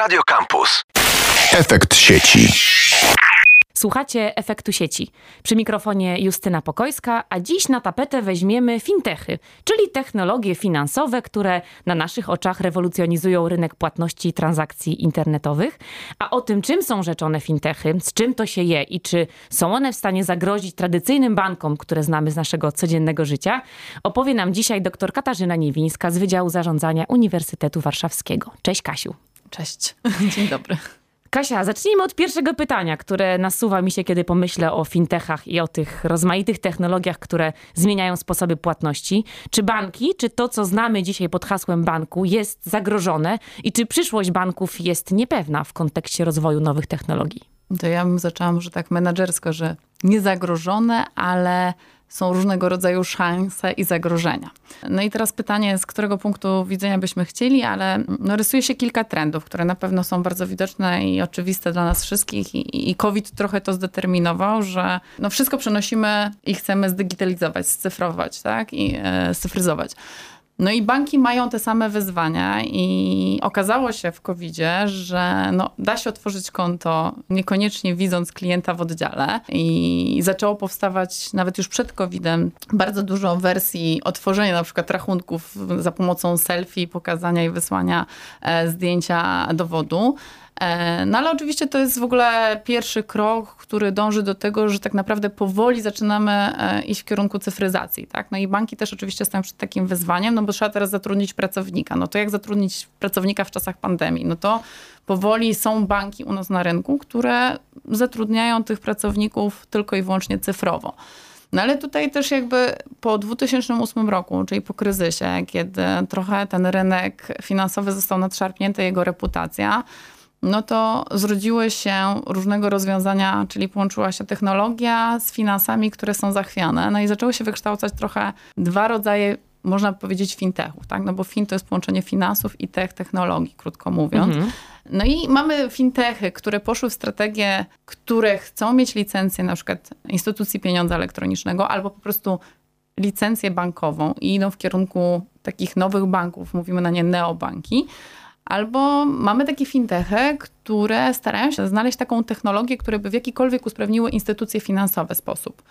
Radio Campus. Efekt sieci. Słuchacie efektu sieci. Przy mikrofonie Justyna Pokojska, a dziś na tapetę weźmiemy fintechy, czyli technologie finansowe, które na naszych oczach rewolucjonizują rynek płatności i transakcji internetowych. A o tym, czym są rzeczone fintechy, z czym to się je i czy są one w stanie zagrozić tradycyjnym bankom, które znamy z naszego codziennego życia, opowie nam dzisiaj dr Katarzyna Niewińska z Wydziału Zarządzania Uniwersytetu Warszawskiego. Cześć Kasiu. Cześć, dzień dobry. Kasia, zacznijmy od pierwszego pytania, które nasuwa mi się, kiedy pomyślę o fintechach i o tych rozmaitych technologiach, które zmieniają sposoby płatności. Czy banki, czy to, co znamy dzisiaj pod hasłem banku, jest zagrożone i czy przyszłość banków jest niepewna w kontekście rozwoju nowych technologii? To ja bym zaczęła może tak menedżersko, że nie zagrożone, ale są różnego rodzaju szanse i zagrożenia. No i teraz pytanie, z którego punktu widzenia byśmy chcieli, ale no rysuje się kilka trendów, które na pewno są bardzo widoczne i oczywiste dla nas wszystkich i, i COVID trochę to zdeterminował, że no wszystko przenosimy i chcemy zdigitalizować, scyfrować, tak, i e. No i banki mają te same wyzwania i okazało się w covid że no, da się otworzyć konto niekoniecznie widząc klienta w oddziale i zaczęło powstawać nawet już przed COVID-em bardzo dużo wersji otworzenia na przykład rachunków za pomocą selfie, pokazania i wysłania e, zdjęcia dowodu. E, no ale oczywiście to jest w ogóle pierwszy krok, który dąży do tego, że tak naprawdę powoli zaczynamy e, iść w kierunku cyfryzacji. Tak? No i banki też oczywiście stoją przed takim wyzwaniem, no bo trzeba teraz zatrudnić pracownika. No to jak zatrudnić pracownika w czasach pandemii? No to powoli są banki u nas na rynku, które zatrudniają tych pracowników tylko i wyłącznie cyfrowo. No ale tutaj też jakby po 2008 roku, czyli po kryzysie, kiedy trochę ten rynek finansowy został nadszarpnięty, jego reputacja, no to zrodziły się różnego rozwiązania, czyli połączyła się technologia z finansami, które są zachwiane. No i zaczęły się wykształcać trochę dwa rodzaje można powiedzieć fintechów, tak? No bo fin to jest połączenie finansów i tech technologii, krótko mówiąc. Mhm. No i mamy fintechy, które poszły w strategię, które chcą mieć licencję na przykład instytucji pieniądza elektronicznego albo po prostu licencję bankową i idą w kierunku takich nowych banków, mówimy na nie neobanki, Albo mamy takie fintechy, które starają się znaleźć taką technologię, która by w jakikolwiek usprawniły instytucje finansowe sposób.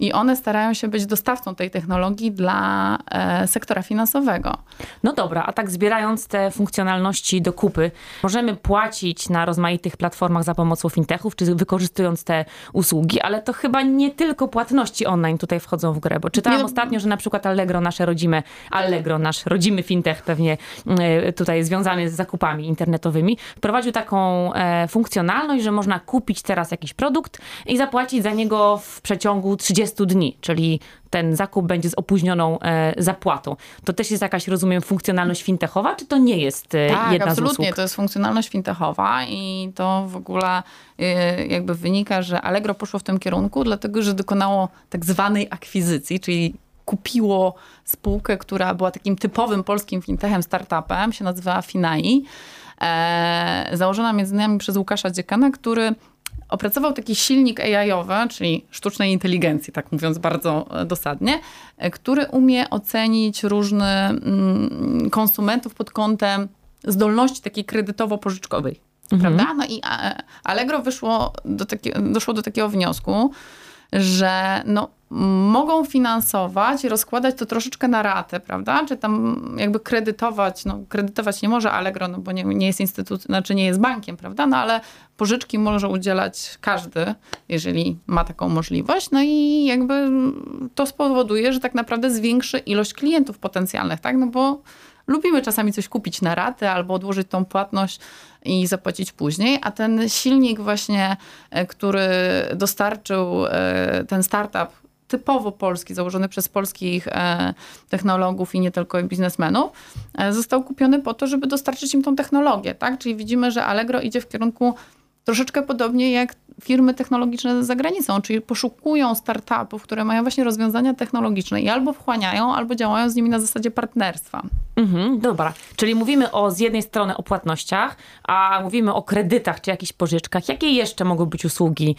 I one starają się być dostawcą tej technologii dla e, sektora finansowego. No dobra, a tak zbierając te funkcjonalności do kupy, możemy płacić na rozmaitych platformach za pomocą fintechów, czy wykorzystując te usługi, ale to chyba nie tylko płatności online tutaj wchodzą w grę, bo czytałam nie. ostatnio, że na przykład Allegro, nasze rodzime, Allegro, nasz rodzimy fintech pewnie e, tutaj związany z zakupami internetowymi, wprowadził taką e, funkcjonalność, że można kupić teraz jakiś produkt i zapłacić za niego w przeciągu 30 30 dni, czyli ten zakup będzie z opóźnioną e, zapłatą. To też jest jakaś, rozumiem, funkcjonalność fintechowa, czy to nie jest e, tak, jedna absolutnie. z usług? to jest funkcjonalność fintechowa i to w ogóle e, jakby wynika, że Allegro poszło w tym kierunku, dlatego, że dokonało tak zwanej akwizycji, czyli kupiło spółkę, która była takim typowym polskim fintechem, startupem, się nazywała Finai. Założona między innymi przez Łukasza Dziekana, który opracował taki silnik AI-owy, czyli sztucznej inteligencji, tak mówiąc bardzo e, dosadnie, e, który umie ocenić różnych mm, konsumentów pod kątem zdolności takiej kredytowo-pożyczkowej. Mhm. Prawda? No i Allegro wyszło do takie, doszło do takiego wniosku, że no, mogą finansować i rozkładać to troszeczkę na ratę, prawda? Czy tam jakby kredytować, no kredytować nie może Allegro, no bo nie, nie jest instytut, znaczy nie jest bankiem, prawda? No ale pożyczki może udzielać każdy, jeżeli ma taką możliwość. No i jakby to spowoduje, że tak naprawdę zwiększy ilość klientów potencjalnych, tak? No bo lubimy czasami coś kupić na ratę albo odłożyć tą płatność i zapłacić później, a ten silnik właśnie, e, który dostarczył e, ten startup typowo polski, założony przez polskich e, technologów i nie tylko biznesmenów, został kupiony po to, żeby dostarczyć im tą technologię, tak? Czyli widzimy, że Allegro idzie w kierunku troszeczkę podobnie jak firmy technologiczne za granicą, czyli poszukują startupów, które mają właśnie rozwiązania technologiczne i albo wchłaniają, albo działają z nimi na zasadzie partnerstwa. Mhm, dobra, czyli mówimy o z jednej strony o płatnościach, a mówimy o kredytach czy jakichś pożyczkach. Jakie jeszcze mogą być usługi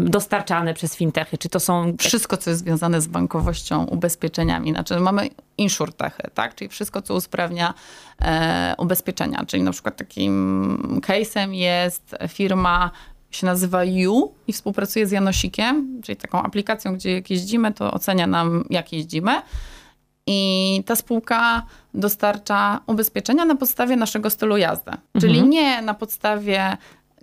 dostarczane przez fintechy? Czy to są... Wszystko, co jest związane z bankowością, ubezpieczeniami. Znaczy mamy insurtechy, tak? czyli wszystko, co usprawnia e, ubezpieczenia. Czyli na przykład takim case'em jest firma się nazywa You i współpracuje z Janosikiem, czyli taką aplikacją, gdzie jak jeździmy, to ocenia nam, jak jeździmy. I ta spółka dostarcza ubezpieczenia na podstawie naszego stylu jazdy. Czyli nie na podstawie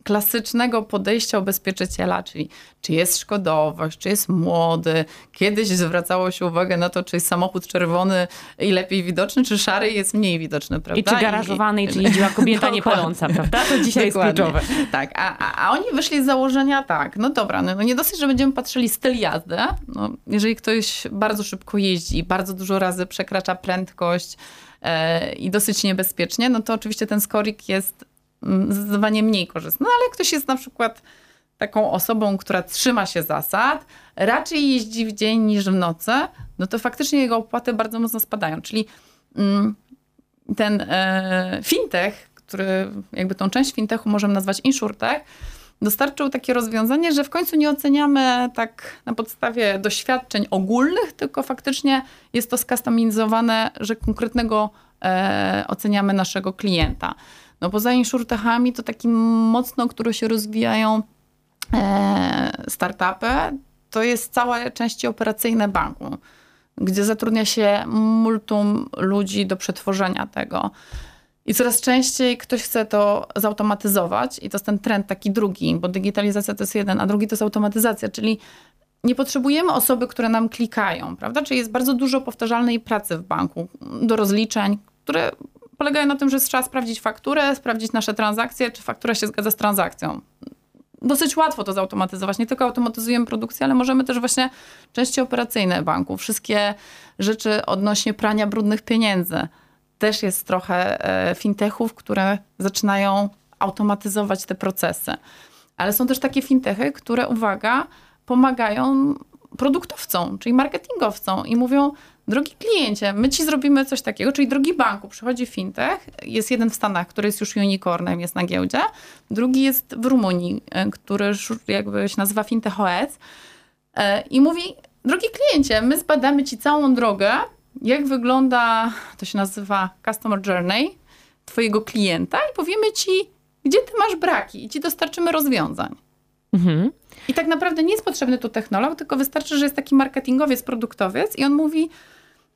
klasycznego podejścia ubezpieczyciela, czyli czy jest szkodowość, czy jest młody. Kiedyś zwracało się uwagę na to, czy jest samochód czerwony i lepiej widoczny, czy szary jest mniej widoczny, prawda? I czy garażowany, i, czy jeździła kobieta nie Dokładnie. paląca, prawda? To dzisiaj jest Dokładnie. kluczowe. Tak, a, a, a oni wyszli z założenia tak, no dobra, no, no nie dosyć, że będziemy patrzyli styl jazdy, no, jeżeli ktoś bardzo szybko jeździ, bardzo dużo razy przekracza prędkość e, i dosyć niebezpiecznie, no to oczywiście ten skorik jest zdecydowanie mniej korzystny. No ale ktoś jest na przykład taką osobą, która trzyma się zasad, raczej jeździ w dzień niż w nocy, no to faktycznie jego opłaty bardzo mocno spadają. Czyli mm, ten e, fintech, który jakby tą część fintechu możemy nazwać insurtech, dostarczył takie rozwiązanie, że w końcu nie oceniamy tak na podstawie doświadczeń ogólnych, tylko faktycznie jest to skustomizowane, że konkretnego e, oceniamy naszego klienta. No poza insurtechami to takim mocno, które się rozwijają e, startupy, to jest całe części operacyjne banku, gdzie zatrudnia się multum ludzi do przetworzenia tego. I coraz częściej ktoś chce to zautomatyzować i to jest ten trend taki drugi, bo digitalizacja to jest jeden, a drugi to jest automatyzacja, czyli nie potrzebujemy osoby, które nam klikają, prawda? Czyli jest bardzo dużo powtarzalnej pracy w banku do rozliczeń, które polegają na tym, że trzeba sprawdzić fakturę, sprawdzić nasze transakcje, czy faktura się zgadza z transakcją. Dosyć łatwo to zautomatyzować. Nie tylko automatyzujemy produkcję, ale możemy też właśnie części operacyjne banku, wszystkie rzeczy odnośnie prania brudnych pieniędzy. Też jest trochę e, fintechów, które zaczynają automatyzować te procesy. Ale są też takie fintechy, które, uwaga, pomagają produktowcom, czyli marketingowcom i mówią, drogi kliencie, my ci zrobimy coś takiego, czyli drogi banku, przychodzi fintech, jest jeden w Stanach, który jest już unicornem, jest na giełdzie, drugi jest w Rumunii, e, który jakby się nazywa Fintech OS e, i mówi, drogi kliencie, my zbadamy ci całą drogę, jak wygląda, to się nazywa Customer Journey, twojego klienta i powiemy ci, gdzie ty masz braki i ci dostarczymy rozwiązań. Mhm. I tak naprawdę nie jest potrzebny tu technolog, tylko wystarczy, że jest taki marketingowiec, produktowiec i on mówi,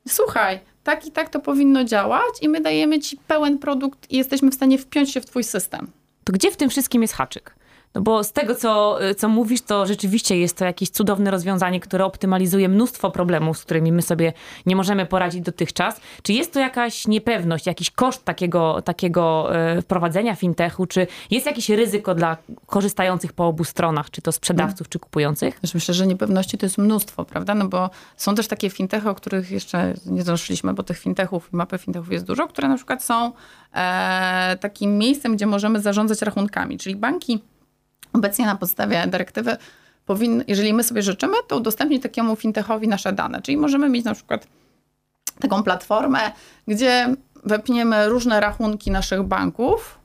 słuchaj, tak i tak to powinno działać i my dajemy ci pełen produkt i jesteśmy w stanie wpiąć się w twój system. To gdzie w tym wszystkim jest haczyk? No bo z tego, co, co mówisz, to rzeczywiście jest to jakieś cudowne rozwiązanie, które optymalizuje mnóstwo problemów, z którymi my sobie nie możemy poradzić dotychczas. Czy jest to jakaś niepewność, jakiś koszt takiego, takiego e, wprowadzenia fintechu? Czy jest jakieś ryzyko dla korzystających po obu stronach, czy to sprzedawców, czy kupujących? Wiesz, myślę, że niepewności to jest mnóstwo, prawda? No bo są też takie fintechy, o których jeszcze nie doszliśmy, bo tych fintechów i mapy fintechów jest dużo, które na przykład są e, takim miejscem, gdzie możemy zarządzać rachunkami, czyli banki obecnie na podstawie dyrektywy powinny, jeżeli my sobie życzymy, to udostępnić takiemu fintechowi nasze dane. Czyli możemy mieć na przykład taką platformę, gdzie wepniemy różne rachunki naszych banków.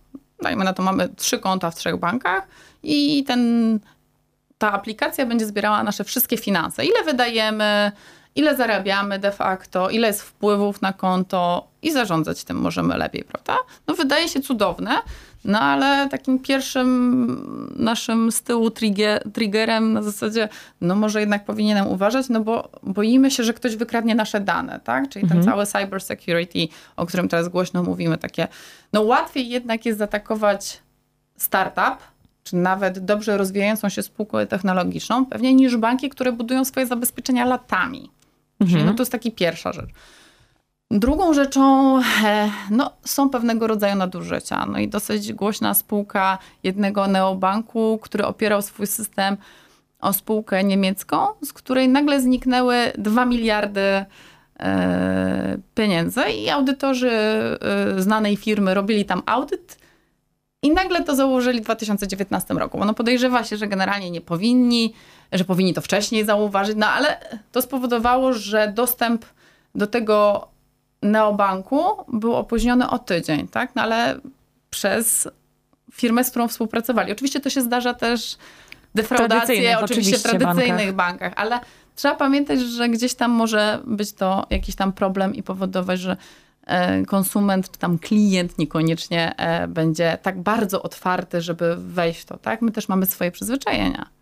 Dajmy na to, mamy trzy konta w trzech bankach i ten, ta aplikacja będzie zbierała nasze wszystkie finanse. Ile wydajemy, ile zarabiamy de facto, ile jest wpływów na konto i zarządzać tym możemy lepiej, prawda? No wydaje się cudowne, no ale takim pierwszym naszym z tyłu trigger, triggerem na zasadzie, no może jednak powinienem uważać, no bo boimy się, że ktoś wykradnie nasze dane, tak? Czyli ten cały cyber security, o którym teraz głośno mówimy, takie, no łatwiej jednak jest zaatakować startup, czy nawet dobrze rozwijającą się spółkę technologiczną, pewnie niż banki, które budują swoje zabezpieczenia latami. Czyli no to jest taki pierwsza rzecz. Drugą rzeczą e, no, są pewnego rodzaju nadużycia. No i dosyć głośna spółka jednego neobanku, który opierał swój system o spółkę niemiecką, z której nagle zniknęły 2 miliardy e, pieniędzy i audytorzy e, znanej firmy robili tam audyt I nagle to założyli w 2019 roku. No podejrzewa się, że generalnie nie powinni, że powinni to wcześniej zauważyć, no ale to spowodowało, że dostęp do tego neobanku był opóźniony o tydzień, tak? No ale przez firmę, z którą współpracowali. Oczywiście to się zdarza też defraudacje, oczywiście w tradycyjnych bankach. bankach, ale trzeba pamiętać, że gdzieś tam może być to jakiś tam problem i powodować, że e, konsument czy tam klient niekoniecznie e, będzie tak bardzo otwarty, żeby wejść w to, tak? My też mamy swoje przyzwyczajenia.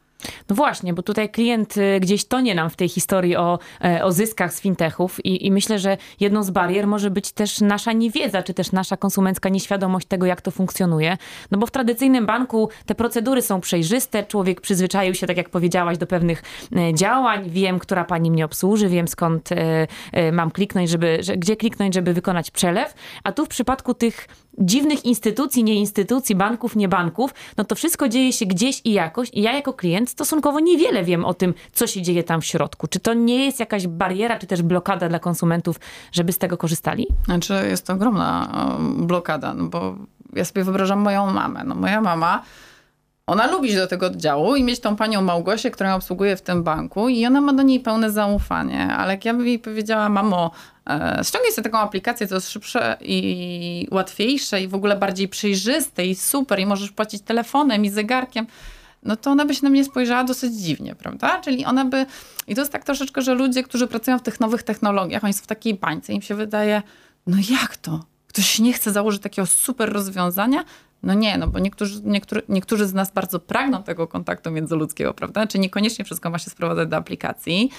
No właśnie, bo tutaj klient y, gdzieś tonie nam w tej historii o, e, o zyskach z fintechów i, i myślę, że jedną z barier może być też nasza niewiedza, czy też nasza konsumencka nieświadomość tego, jak to funkcjonuje. No bo w tradycyjnym banku te procedury są przejrzyste, człowiek przyzwyczaił się, tak jak powiedziałaś, do pewnych e, działań, wiem, która pani mnie obsłuży, wiem skąd e, mam kliknąć, żeby, że, gdzie kliknąć, żeby wykonać przelew, a tu w przypadku tych dziwnych instytucji, nie instytucji, banków, nie banków, no to wszystko dzieje się gdzieś i jakoś i ja jako klient stosunkowo niewiele wiem o tym, co się dzieje tam w środku. Czy to nie jest jakaś bariera, czy też blokada dla konsumentów, żeby z tego korzystali? Znaczy jest to ogromna blokada, no bo ja sobie wyobrażam moją mamę. No moja mama ona lubi iść do tego oddziału i mieć tą panią Małgosię, która obsługuje w tym banku i ona ma do niej pełne zaufanie. Ale jak ja bym jej powiedziała, mamo, e, ściągnij sobie taką aplikację, to jest szybsze i łatwiejsze i w ogóle bardziej przejrzyste i super i możesz płacić telefonem i zegarkiem, no to ona by się na mnie spojrzała dosyć dziwnie, prawda? Czyli ona by... I to jest tak troszeczkę, że ludzie, którzy pracują w tych nowych technologiach, oni są w takiej bańce, im się wydaje, no jak to? Ktoś nie chce założyć takiego super rozwiązania? No nie, no bo niektórzy, niektóry, niektórzy z nas bardzo pragną tego kontaktu międzyludzkiego, prawda? Czy niekoniecznie wszystko ma się sprowadzać do aplikacji.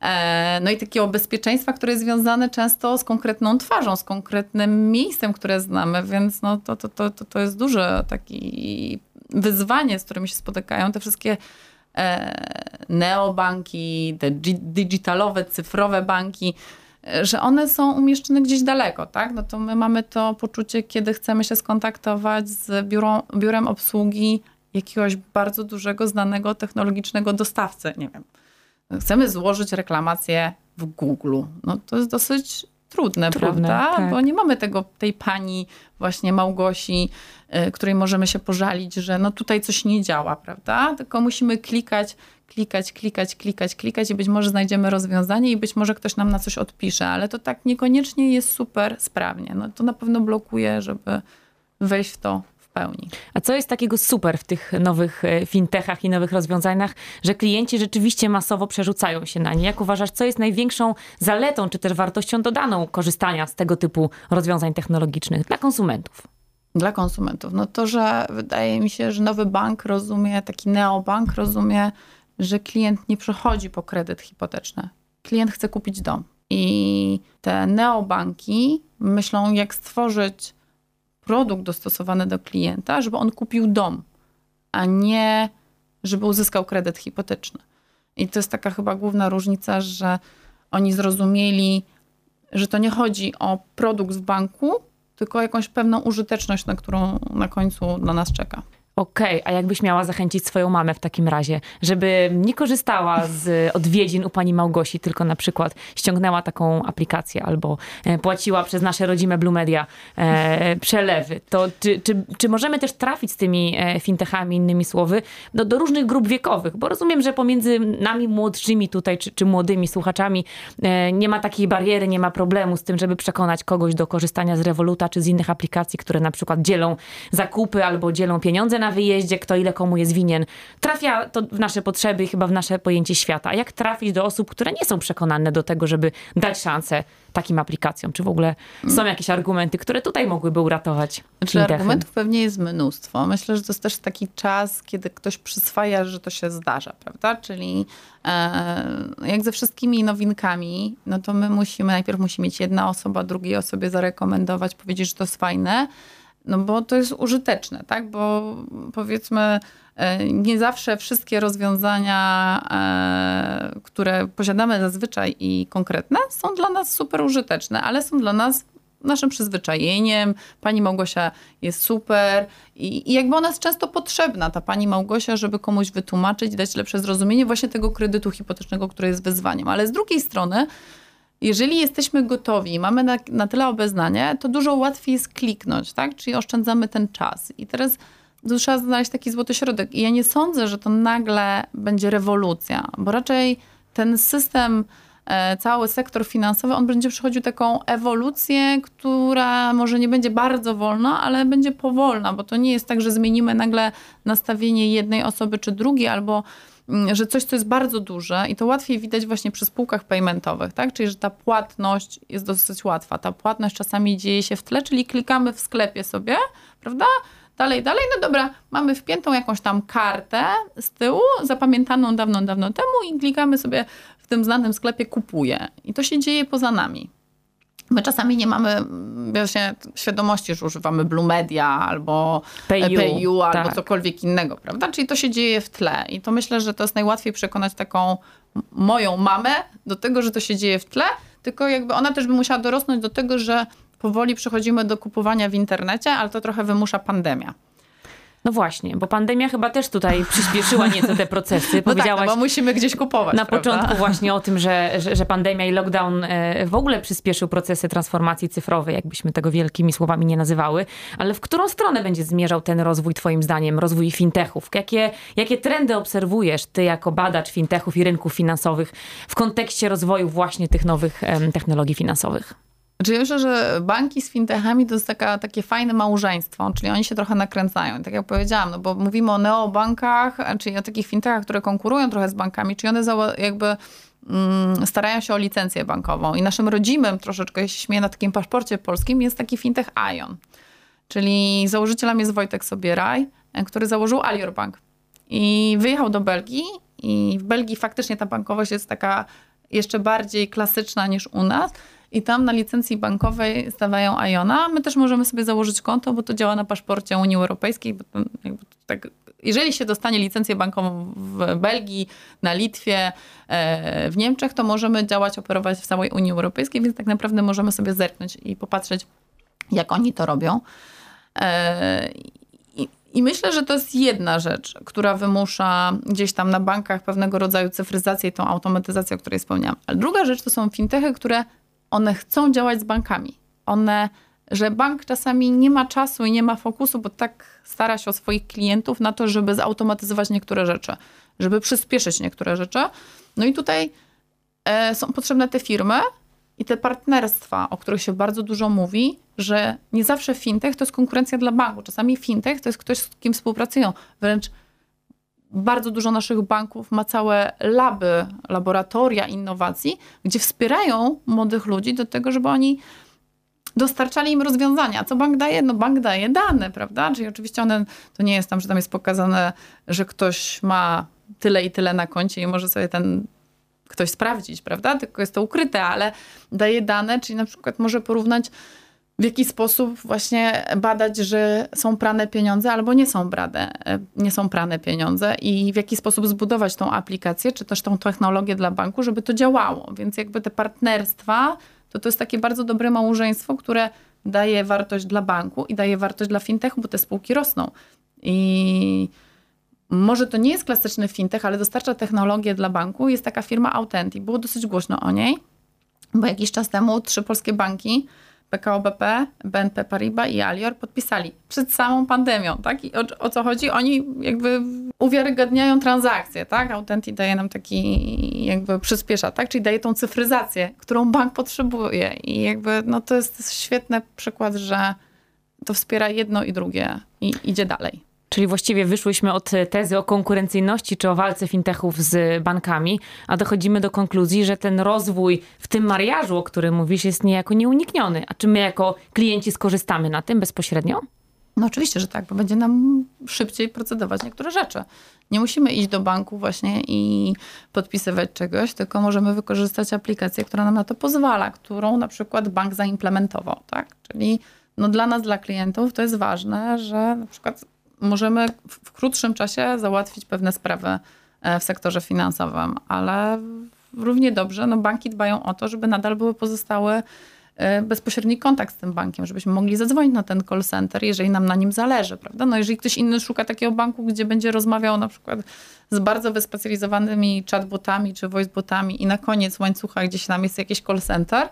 E, no i takiego bezpieczeństwa, które jest związane często z konkretną twarzą, z konkretnym miejscem, które znamy, więc no to, to, to, to, to jest duże taki wyzwanie, z którymi się spotykają te wszystkie e, neobanki, te digitalowe, cyfrowe banki, że one są umieszczone gdzieś daleko, tak? No to my mamy to poczucie, kiedy chcemy się skontaktować z biurem obsługi jakiegoś bardzo dużego, znanego technologicznego dostawcy, nie wiem. Chcemy złożyć reklamację w Google. No to jest dosyć trudne, trudne prawda? Tak. Bo nie mamy tego, tej pani właśnie Małgosi, y, której możemy się pożalić, że no tutaj coś nie działa, prawda? Tylko musimy klikać, klikać, klikać, klikać, klikać i być może znajdziemy rozwiązanie i być może ktoś nam na coś odpisze, ale to tak niekoniecznie jest super sprawnie. No to na pewno blokuje, żeby wejść w to pełni. A co jest takiego super w tych nowych e, fintechach i nowych rozwiązaniach, że klienci rzeczywiście masowo przerzucają się na nie? Jak uważasz, co jest największą zaletą, czy też wartością dodaną korzystania z tego typu rozwiązań technologicznych dla konsumentów? Dla konsumentów. No to, że wydaje mi się, że nowy bank rozumie, taki neobank rozumie, że klient nie przechodzi po kredyt hipoteczny. Klient chce kupić dom. I te neobanki myślą, jak stworzyć produkt dostosowany do klienta, żeby on kupił dom, a nie żeby uzyskał kredyt hipoteczny. I to jest taka chyba główna różnica, że oni zrozumieli, że to nie chodzi o produkt w banku, tylko jakąś pewną użyteczność, na którą na końcu na nas czeka. Okej, okay, a jakbyś miała zachęcić swoją mamę w takim razie, żeby nie korzystała z odwiedzin u pani Małgosi, tylko na przykład ściągnęła taką aplikację albo e, płaciła przez nasze rodzime Blue Media e, przelewy, to czy, czy, czy możemy też trafić z tymi e, fintechami, innymi słowy, no, do różnych grup wiekowych? Bo rozumiem, że pomiędzy nami młodszymi tutaj, czy, czy młodymi słuchaczami e, nie ma takiej bariery, nie ma problemu z tym, żeby przekonać kogoś do korzystania z Revoluta, czy z innych aplikacji, które na przykład dzielą zakupy albo dzielą pieniądze na wyjeździe, kto ile komu jest winien. Trafia to w nasze potrzeby, chyba w nasze pojęcie świata. A jak trafić do osób, które nie są przekonane do tego, żeby dać szansę takim aplikacjom? Czy w ogóle są jakieś argumenty, które tutaj mogłyby uratować? Znaczy, argumentów pewnie jest mnóstwo. Myślę, że to jest też taki czas, kiedy ktoś przyswaja, że to się zdarza, prawda? Czyli e, jak ze wszystkimi nowinkami, no to my musimy, najpierw musi mieć jedna osoba drugiej osobie zarekomendować, powiedzieć, że to jest fajne, no bo to jest użyteczne, tak? Bo powiedzmy, e, nie zawsze wszystkie rozwiązania, e, które posiadamy zazwyczaj i konkretne, są dla nas super użyteczne, ale są dla nas naszym przyzwyczajeniem. Pani Małgosia jest super i, i jakby ona jest często potrzebna, ta pani Małgosia, żeby komuś wytłumaczyć, dać lepsze zrozumienie właśnie tego kredytu hipotecznego, który jest wyzwaniem. Ale z drugiej strony, jeżeli jesteśmy gotowi, mamy na, na tyle obeznanie, to dużo łatwiej jest kliknąć, tak? Czyli oszczędzamy ten czas. I teraz trzeba znaleźć taki złoty środek. I ja nie sądzę, że to nagle będzie rewolucja, bo raczej ten system, cały sektor finansowy, on będzie przechodził taką ewolucję, która może nie będzie bardzo wolna, ale będzie powolna, bo to nie jest tak, że zmienimy nagle nastawienie jednej osoby czy drugiej, albo mm, że coś, co jest bardzo duże i to łatwiej widać właśnie przy spółkach paymentowych, tak? Czyli, że ta płatność jest dosyć łatwa. Ta płatność czasami dzieje się w tle, czyli klikamy w sklepie sobie, prawda? dalej, dalej. No dobra, mamy wpiętą jakąś tam kartę z tyłu, zapamiętaną dawno, dawno temu i klikamy sobie tym znanym sklepie kupuję. I to się dzieje poza nami. My czasami nie mamy właśnie świadomości, że używamy Blue Media albo PayU, PayU albo tak. cokolwiek innego, prawda? Czyli to się dzieje w tle. I to myślę, że to jest najłatwiej przekonać taką moją mamę do tego, że to się dzieje w tle, tylko jakby ona też by musiała dorosnąć do tego, że powoli przechodzimy do kupowania w internecie, ale to trochę wymusza pandemia. No właśnie, bo pandemia chyba też tutaj przyspieszyła nieco te procesy. Powiedziałaś no tak, no bo musimy gdzieś kupować. Na prawda? początku właśnie o tym, że, że, że, pandemia i lockdown e, w ogóle przyspieszył procesy transformacji cyfrowej, jakbyśmy tego wielkimi słowami nie nazywały. Ale w którą stronę będzie zmierzał ten rozwój twoim zdaniem, rozwój fintechów? Jakie, jakie trendy obserwujesz ty jako badacz fintechów i rynków finansowych w kontekście rozwoju właśnie tych nowych technologii finansowych? Znaczy myślę, że banki z fintechami to jest taka, takie fajne małżeństwo, czyli oni się trochę nakręcają. Tak jak powiedziałam, no bo mówimy o neobankach, czyli o takich fintechach, które konkurują trochę z bankami, czyli one jakby mm, starają się o licencję bankową. I naszym rodzimym, troszeczkę się śmieję na takim paszporcie polskim, jest taki fintech Ion. Czyli założycielem jest Wojtek Sobieraj, który założył Alior Bank. I wyjechał do Belgii i w Belgii faktycznie ta bankowość jest taka jeszcze bardziej klasyczna niż u nas i tam na licencji bankowej stawiają Iona. My też możemy sobie założyć konto, bo to działa na paszporcie Unii Europejskiej. tak, jeżeli się dostanie licencję bankową w Belgii, na Litwie, e, w Niemczech, to możemy działać, operować w całej Unii Europejskiej, więc tak naprawdę możemy sobie zerknąć i popatrzeć, jak oni to robią. E, I myślę, że to jest jedna rzecz, która wymusza gdzieś tam na bankach pewnego rodzaju cyfryzację i tą automatyzację, o której wspomniałam. Druga rzecz to są fintechy, które one chcą działać z bankami. One, że bank czasami nie ma czasu i nie ma fokusu, bo tak stara się o swoich klientów na to, żeby zautomatyzować niektóre rzeczy, żeby przyspieszyć niektóre rzeczy. No i tutaj e, są potrzebne te firmy i te partnerstwa, o których się bardzo dużo mówi, że nie zawsze fintech to jest konkurencja dla banku. Czasami fintech to jest ktoś, z kim współpracują. Wręcz bardzo dużo naszych banków ma całe laby, laboratoria innowacji, gdzie wspierają młodych ludzi do tego, żeby oni dostarczali im rozwiązania. Co bank daje? No bank daje dane, prawda? Czyli oczywiście one, to nie jest tam, że tam jest pokazane, że ktoś ma tyle i tyle na koncie i może sobie ten ktoś sprawdzić, prawda? Tylko jest to ukryte, ale daje dane, czyli na przykład może porównać w jaki sposób właśnie badać, że są prane pieniądze albo nie są, brane, nie są prane pieniądze i w jaki sposób zbudować tą aplikację, czy też tą technologię dla banku, żeby to działało. Więc jakby te partnerstwa, to to jest takie bardzo dobre małżeństwo, które daje wartość dla banku i daje wartość dla fintechu, bo te spółki rosną. I może to nie jest klasyczny fintech, ale dostarcza technologię dla banku. Jest taka firma Authenti. Było dosyć głośno o niej, bo jakiś czas temu trzy polskie banki PKO BP, BNP Paribas i Alior podpisali przed samą pandemią, tak? I o, o, co chodzi? Oni jakby uwiarygadniają transakcje, tak? Authentic daje nam taki, jakby przyspiesza, tak? Czyli daje tą cyfryzację, którą bank potrzebuje i jakby, no to jest świetny przykład, że to wspiera jedno i drugie i idzie dalej. Czyli właściwie wyszłyśmy od tezy o konkurencyjności czy o walce fintechów z bankami, a dochodzimy do konkluzji, że ten rozwój w tym mariażu, o którym mówisz, jest niejako nieunikniony. A czy my jako klienci skorzystamy na tym bezpośrednio? No oczywiście, że tak, bo będzie nam szybciej procedować niektóre rzeczy. Nie musimy iść do banku właśnie i podpisywać czegoś, tylko możemy wykorzystać aplikację, która nam na to pozwala, którą na przykład bank zaimplementował, tak? Czyli no dla nas, dla klientów to jest ważne, że na przykład możemy w krótszym czasie załatwić pewne sprawy e, w sektorze finansowym, ale równie dobrze no banki dbają o to, żeby nadal były pozostałe e, bezpośredni kontakt z tym bankiem, żebyśmy mogli zadzwonić na ten call center, jeżeli nam na nim zależy, prawda? No jeżeli ktoś inny szuka takiego banku, gdzie będzie rozmawiał na przykład z bardzo wyspecjalizowanymi chatbotami czy voicebotami i na koniec łańcucha gdzieś tam jest jakiś call center,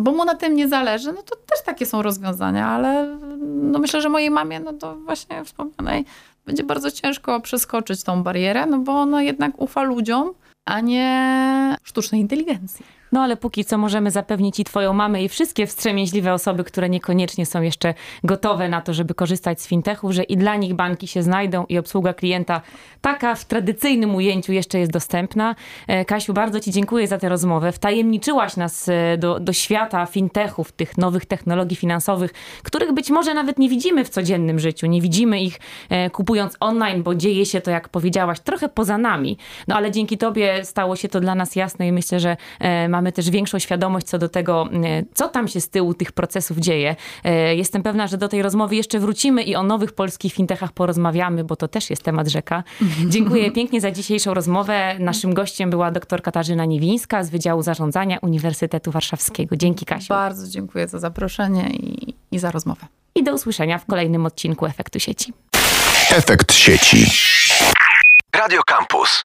bo mu na tym nie zależy, no to też takie są rozwiązania, ale no myślę, że mojej mamie, no to właśnie wspomnianej, będzie bardzo ciężko przeskoczyć tą barierę, no bo ona jednak ufa ludziom, a nie sztucznej inteligencji. No ale póki co możemy zapewnić i twoją mamę i wszystkie wstrzemięźliwe osoby, które niekoniecznie są jeszcze gotowe na to, żeby korzystać z fintechów, że i dla nich banki się znajdą i obsługa klienta taka w tradycyjnym ujęciu jeszcze jest dostępna. E, Kasiu, bardzo ci dziękuję za tę rozmowę. Wtajemniczyłaś nas e, do, do świata fintechów, tych nowych technologii finansowych, których być może nawet nie widzimy w codziennym życiu. Nie widzimy ich e, kupując online, bo dzieje się to, jak powiedziałaś, trochę poza nami. No ale dzięki tobie stało się to dla nas jasne i myślę, że mamy mamy też większą świadomość co do tego, e, co tam się z tyłu tych procesów dzieje. E, jestem pewna, że do tej rozmowy jeszcze wrócimy i o nowych polskich fintechach porozmawiamy, bo to też jest temat rzeka. Dziękuję pięknie za dzisiejszą rozmowę. Naszym gościem była dr Katarzyna Niewińska z Wydziału Zarządzania Uniwersytetu Warszawskiego. Dzięki Kasiu. Bardzo dziękuję za zaproszenie i, i za rozmowę. I do usłyszenia w kolejnym odcinku Efektu Sieci. Efekt sieci. Radio Campus.